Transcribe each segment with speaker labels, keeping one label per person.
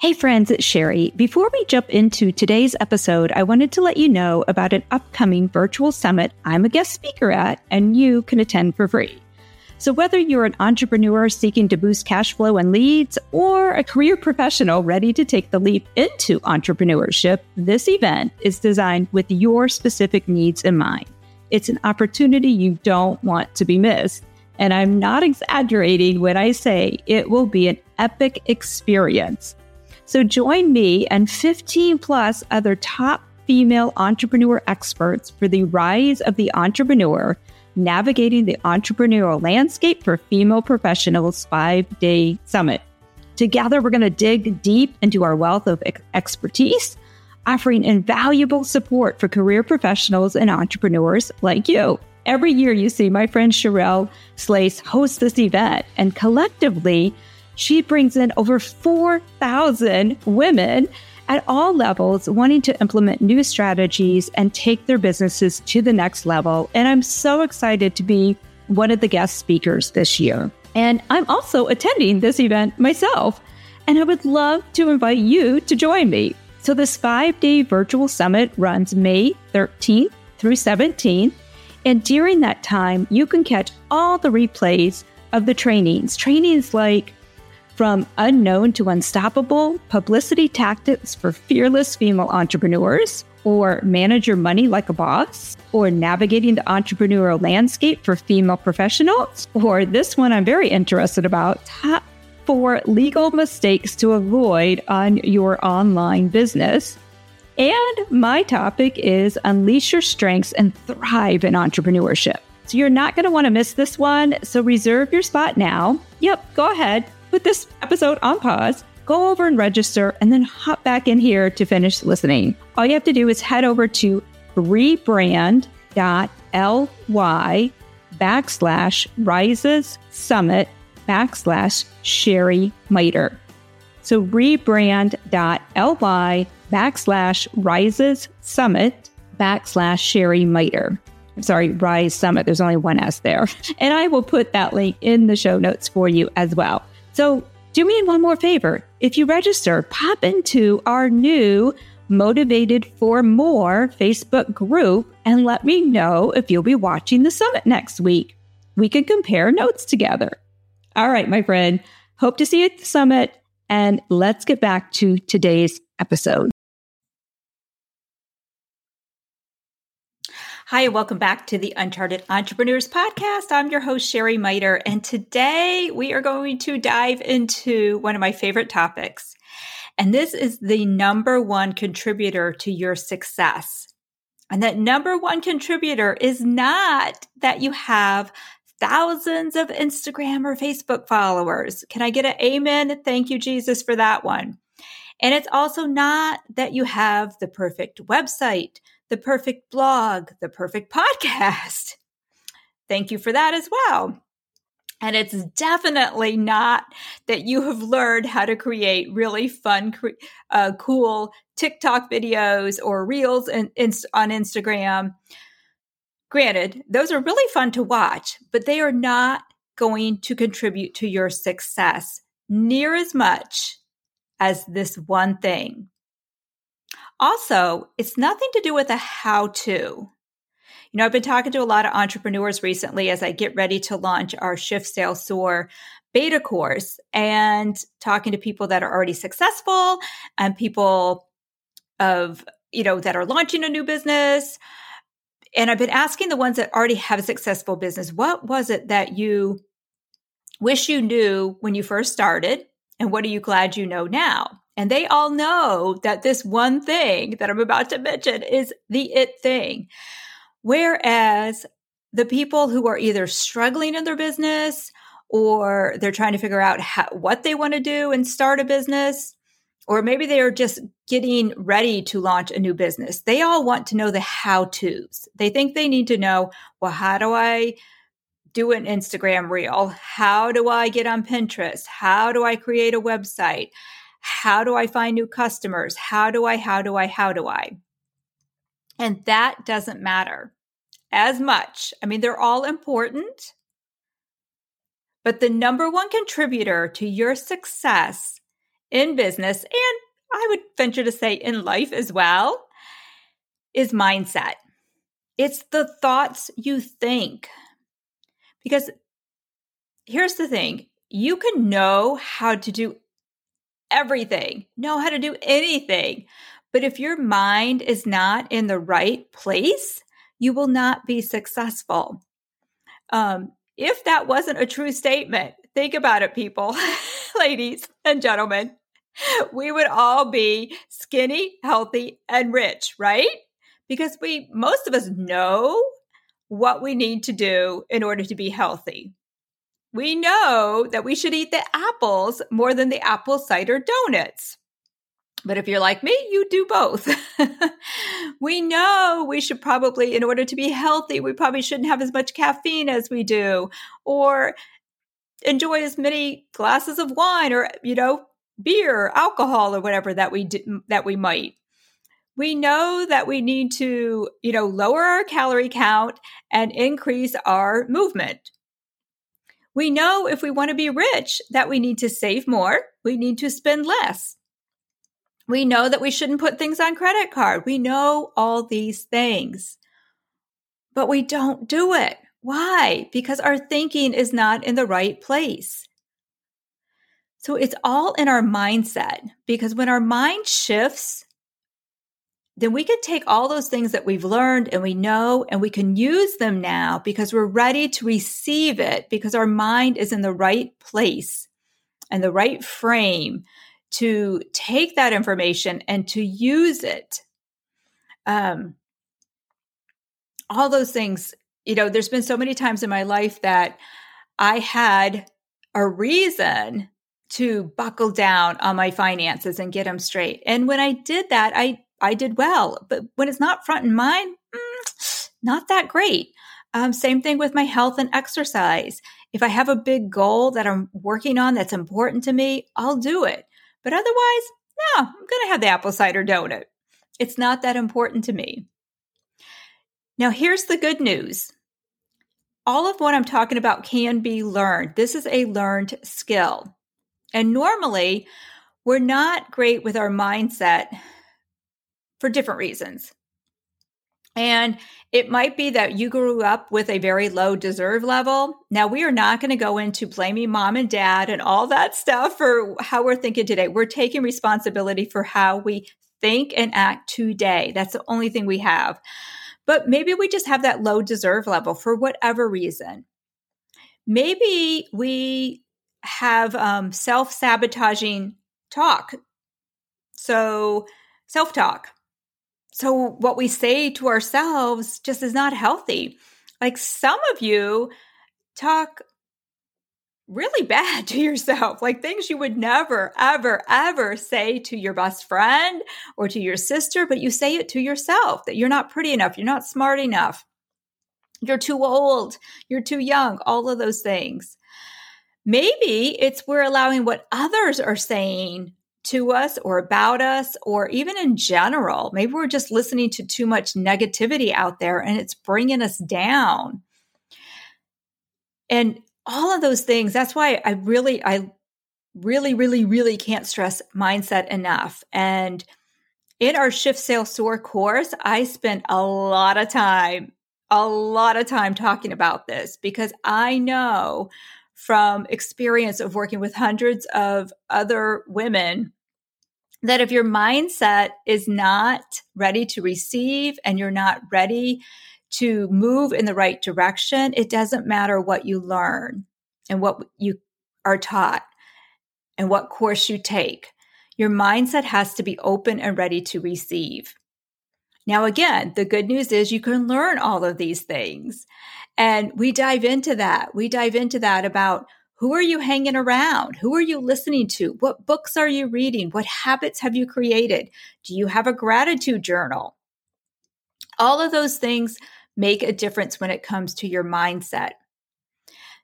Speaker 1: Hey friends, it's Sherry. Before we jump into today's episode, I wanted to let you know about an upcoming virtual summit I'm a guest speaker at and you can attend for free. So whether you're an entrepreneur seeking to boost cash flow and leads or a career professional ready to take the leap into entrepreneurship, this event is designed with your specific needs in mind. It's an opportunity you don't want to be missed. And I'm not exaggerating when I say it will be an epic experience. So join me and 15 plus other top female entrepreneur experts for the rise of the entrepreneur, navigating the entrepreneurial landscape for female professionals five day summit. Together, we're going to dig deep into our wealth of expertise, offering invaluable support for career professionals and entrepreneurs like you. Every year, you see my friend Sherelle Slace host this event, and collectively, she brings in over 4,000 women at all levels wanting to implement new strategies and take their businesses to the next level. And I'm so excited to be one of the guest speakers this year. And I'm also attending this event myself. And I would love to invite you to join me. So, this five day virtual summit runs May 13th through 17th. And during that time, you can catch all the replays of the trainings. Trainings like from unknown to unstoppable publicity tactics for fearless female entrepreneurs, or manage your money like a boss, or navigating the entrepreneurial landscape for female professionals, or this one I'm very interested about top four legal mistakes to avoid on your online business. And my topic is unleash your strengths and thrive in entrepreneurship. So you're not going to want to miss this one. So reserve your spot now. Yep, go ahead put this episode on pause, go over and register, and then hop back in here to finish listening. All you have to do is head over to rebrand.ly backslash rises summit backslash Sherry Miter. So rebrand.ly backslash rises summit backslash Sherry Miter. I'm sorry, Rise Summit. There's only one S there. And I will put that link in the show notes for you as well. So do me one more favor. If you register, pop into our new Motivated for More Facebook group and let me know if you'll be watching the summit next week. We can compare notes together. All right, my friend. Hope to see you at the summit. And let's get back to today's episode. Hi, and welcome back to the Uncharted Entrepreneurs Podcast. I'm your host, Sherry Miter, and today we are going to dive into one of my favorite topics. And this is the number one contributor to your success. And that number one contributor is not that you have thousands of Instagram or Facebook followers. Can I get an amen? Thank you, Jesus, for that one. And it's also not that you have the perfect website the perfect blog, the perfect podcast. Thank you for that as well. And it's definitely not that you have learned how to create really fun, uh, cool TikTok videos or reels in, in, on Instagram. Granted, those are really fun to watch, but they are not going to contribute to your success near as much as this one thing. Also, it's nothing to do with a how to. You know, I've been talking to a lot of entrepreneurs recently as I get ready to launch our Shift Sales Soar beta course and talking to people that are already successful and people of, you know, that are launching a new business. And I've been asking the ones that already have a successful business, what was it that you wish you knew when you first started? And what are you glad you know now? And they all know that this one thing that I'm about to mention is the it thing. Whereas the people who are either struggling in their business or they're trying to figure out how, what they want to do and start a business, or maybe they are just getting ready to launch a new business. They all want to know the how to's. They think they need to know, well, how do I do an Instagram reel? How do I get on Pinterest? How do I create a website? How do I find new customers? How do I, how do I, how do I? And that doesn't matter as much. I mean, they're all important, but the number one contributor to your success in business, and I would venture to say in life as well, is mindset. It's the thoughts you think. Because here's the thing you can know how to do everything, know how to do anything. But if your mind is not in the right place, you will not be successful. Um, if that wasn't a true statement, think about it, people, ladies and gentlemen. We would all be skinny, healthy, and rich, right? Because we, most of us know what we need to do in order to be healthy. We know that we should eat the apples more than the apple cider donuts. But if you're like me, you do both. we know we should probably, in order to be healthy, we probably shouldn't have as much caffeine as we do, or enjoy as many glasses of wine, or you know, beer, alcohol, or whatever that we that we might. We know that we need to, you know, lower our calorie count and increase our movement. We know if we want to be rich that we need to save more, we need to spend less. We know that we shouldn't put things on credit card. We know all these things, but we don't do it. Why? Because our thinking is not in the right place. So it's all in our mindset because when our mind shifts, then we can take all those things that we've learned and we know and we can use them now because we're ready to receive it because our mind is in the right place and the right frame to take that information and to use it. Um, all those things, you know, there's been so many times in my life that I had a reason to buckle down on my finances and get them straight. And when I did that, I I did well. But when it's not front in mind, mm, not that great. Um, same thing with my health and exercise. If I have a big goal that I'm working on that's important to me, I'll do it. But otherwise, no, I'm going to have the apple cider donut. It's not that important to me. Now, here's the good news all of what I'm talking about can be learned. This is a learned skill. And normally, we're not great with our mindset for different reasons. And it might be that you grew up with a very low deserve level. Now, we are not going to go into blaming mom and dad and all that stuff for how we're thinking today. We're taking responsibility for how we think and act today. That's the only thing we have. But maybe we just have that low deserve level for whatever reason. Maybe we have um, self sabotaging talk. So, self talk so what we say to ourselves just is not healthy. Like some of you talk really bad to yourself, like things you would never, ever, ever say to your best friend or to your sister, but you say it to yourself that you're not pretty enough, you're not smart enough, you're too old, you're too young, all of those things. Maybe it's we're allowing what others are saying to us or about us or even in general. Maybe we're just listening to too much negativity out there and it's bringing us down. And all of those things, that's why I really, I really, really, really can't stress mindset enough. And in our Shift Sail Soar course, I spent a lot of time, a lot of time talking about this because I know from experience of working with hundreds of other women that if your mindset is not ready to receive and you're not ready to move in the right direction, it doesn't matter what you learn and what you are taught and what course you take. Your mindset has to be open and ready to receive. Now, again, the good news is you can learn all of these things. And we dive into that. We dive into that about who are you hanging around? Who are you listening to? What books are you reading? What habits have you created? Do you have a gratitude journal? All of those things make a difference when it comes to your mindset.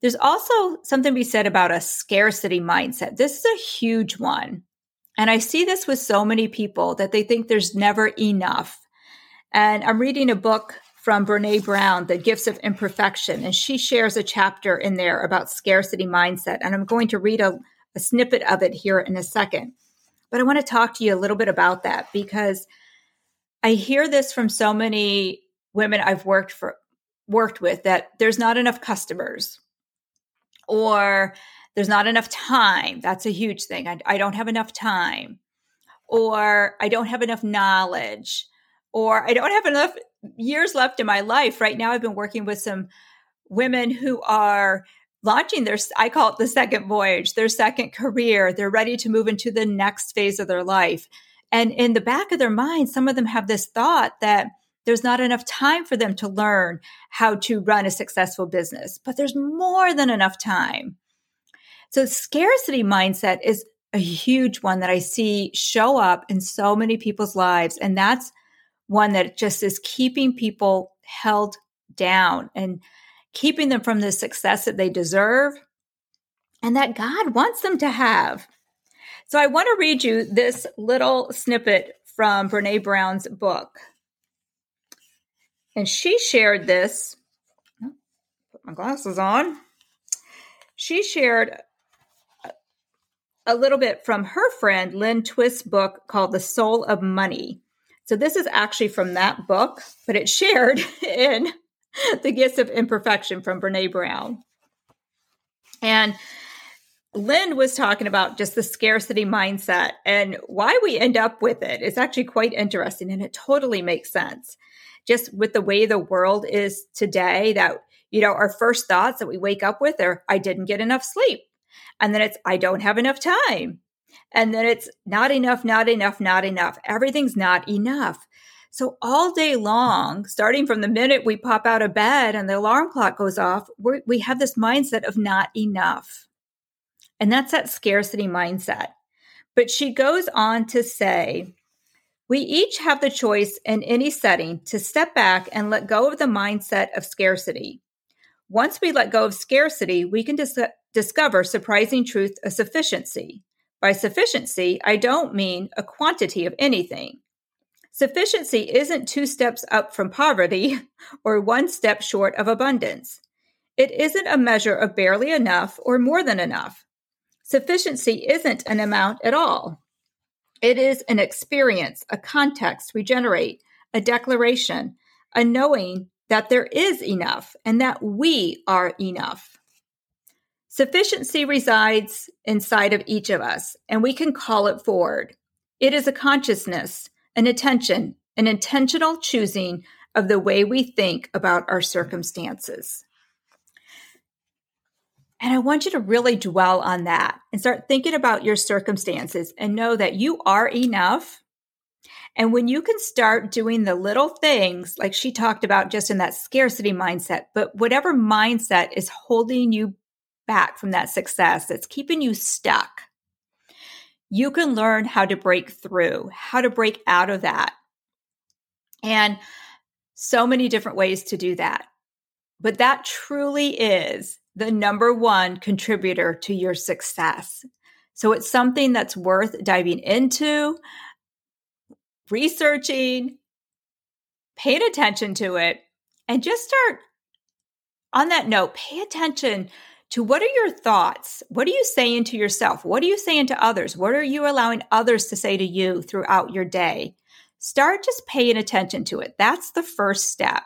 Speaker 1: There's also something to be said about a scarcity mindset. This is a huge one. And I see this with so many people that they think there's never enough. And I'm reading a book from Brene Brown, The Gifts of Imperfection, and she shares a chapter in there about scarcity mindset. And I'm going to read a, a snippet of it here in a second. But I want to talk to you a little bit about that because I hear this from so many women I've worked for worked with that there's not enough customers or there's not enough time. That's a huge thing. I, I don't have enough time or I don't have enough knowledge or I don't have enough years left in my life. Right now, I've been working with some women who are launching their, I call it the second voyage, their second career. They're ready to move into the next phase of their life. And in the back of their mind, some of them have this thought that there's not enough time for them to learn how to run a successful business, but there's more than enough time. So, scarcity mindset is a huge one that I see show up in so many people's lives. And that's one that just is keeping people held down and keeping them from the success that they deserve and that God wants them to have. So I want to read you this little snippet from Brene Brown's book. And she shared this. Oh, put my glasses on. She shared a little bit from her friend Lynn Twist's book called The Soul of Money. So this is actually from that book, but it's shared in The Gifts of Imperfection from Brene Brown. And Lynn was talking about just the scarcity mindset and why we end up with it. It's actually quite interesting and it totally makes sense. Just with the way the world is today, that, you know, our first thoughts that we wake up with are, I didn't get enough sleep. And then it's, I don't have enough time. And then it's not enough, not enough, not enough. Everything's not enough. So all day long, starting from the minute we pop out of bed and the alarm clock goes off, we have this mindset of not enough. And that's that scarcity mindset. But she goes on to say, we each have the choice in any setting to step back and let go of the mindset of scarcity. Once we let go of scarcity, we can dis- discover surprising truth of sufficiency. By sufficiency, I don't mean a quantity of anything. Sufficiency isn't two steps up from poverty or one step short of abundance. It isn't a measure of barely enough or more than enough. Sufficiency isn't an amount at all. It is an experience, a context we generate, a declaration, a knowing that there is enough and that we are enough. Sufficiency resides inside of each of us, and we can call it forward. It is a consciousness, an attention, an intentional choosing of the way we think about our circumstances. And I want you to really dwell on that and start thinking about your circumstances and know that you are enough. And when you can start doing the little things like she talked about just in that scarcity mindset, but whatever mindset is holding you back from that success that's keeping you stuck, you can learn how to break through, how to break out of that. And so many different ways to do that. But that truly is the number one contributor to your success. So it's something that's worth diving into, researching, paying attention to it, and just start on that note, pay attention to what are your thoughts? What are you saying to yourself? What are you saying to others? What are you allowing others to say to you throughout your day? Start just paying attention to it. That's the first step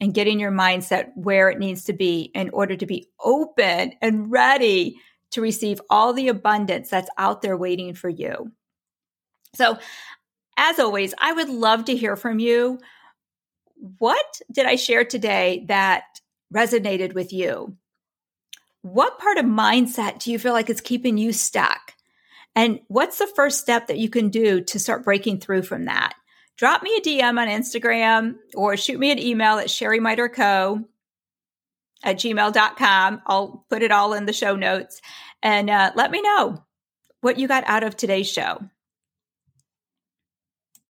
Speaker 1: in getting your mindset where it needs to be in order to be open and ready to receive all the abundance that's out there waiting for you. So, as always, I would love to hear from you. What did I share today that resonated with you? What part of mindset do you feel like is keeping you stuck? And what's the first step that you can do to start breaking through from that? Drop me a DM on Instagram or shoot me an email at sherrymiterco at gmail.com. I'll put it all in the show notes and uh, let me know what you got out of today's show.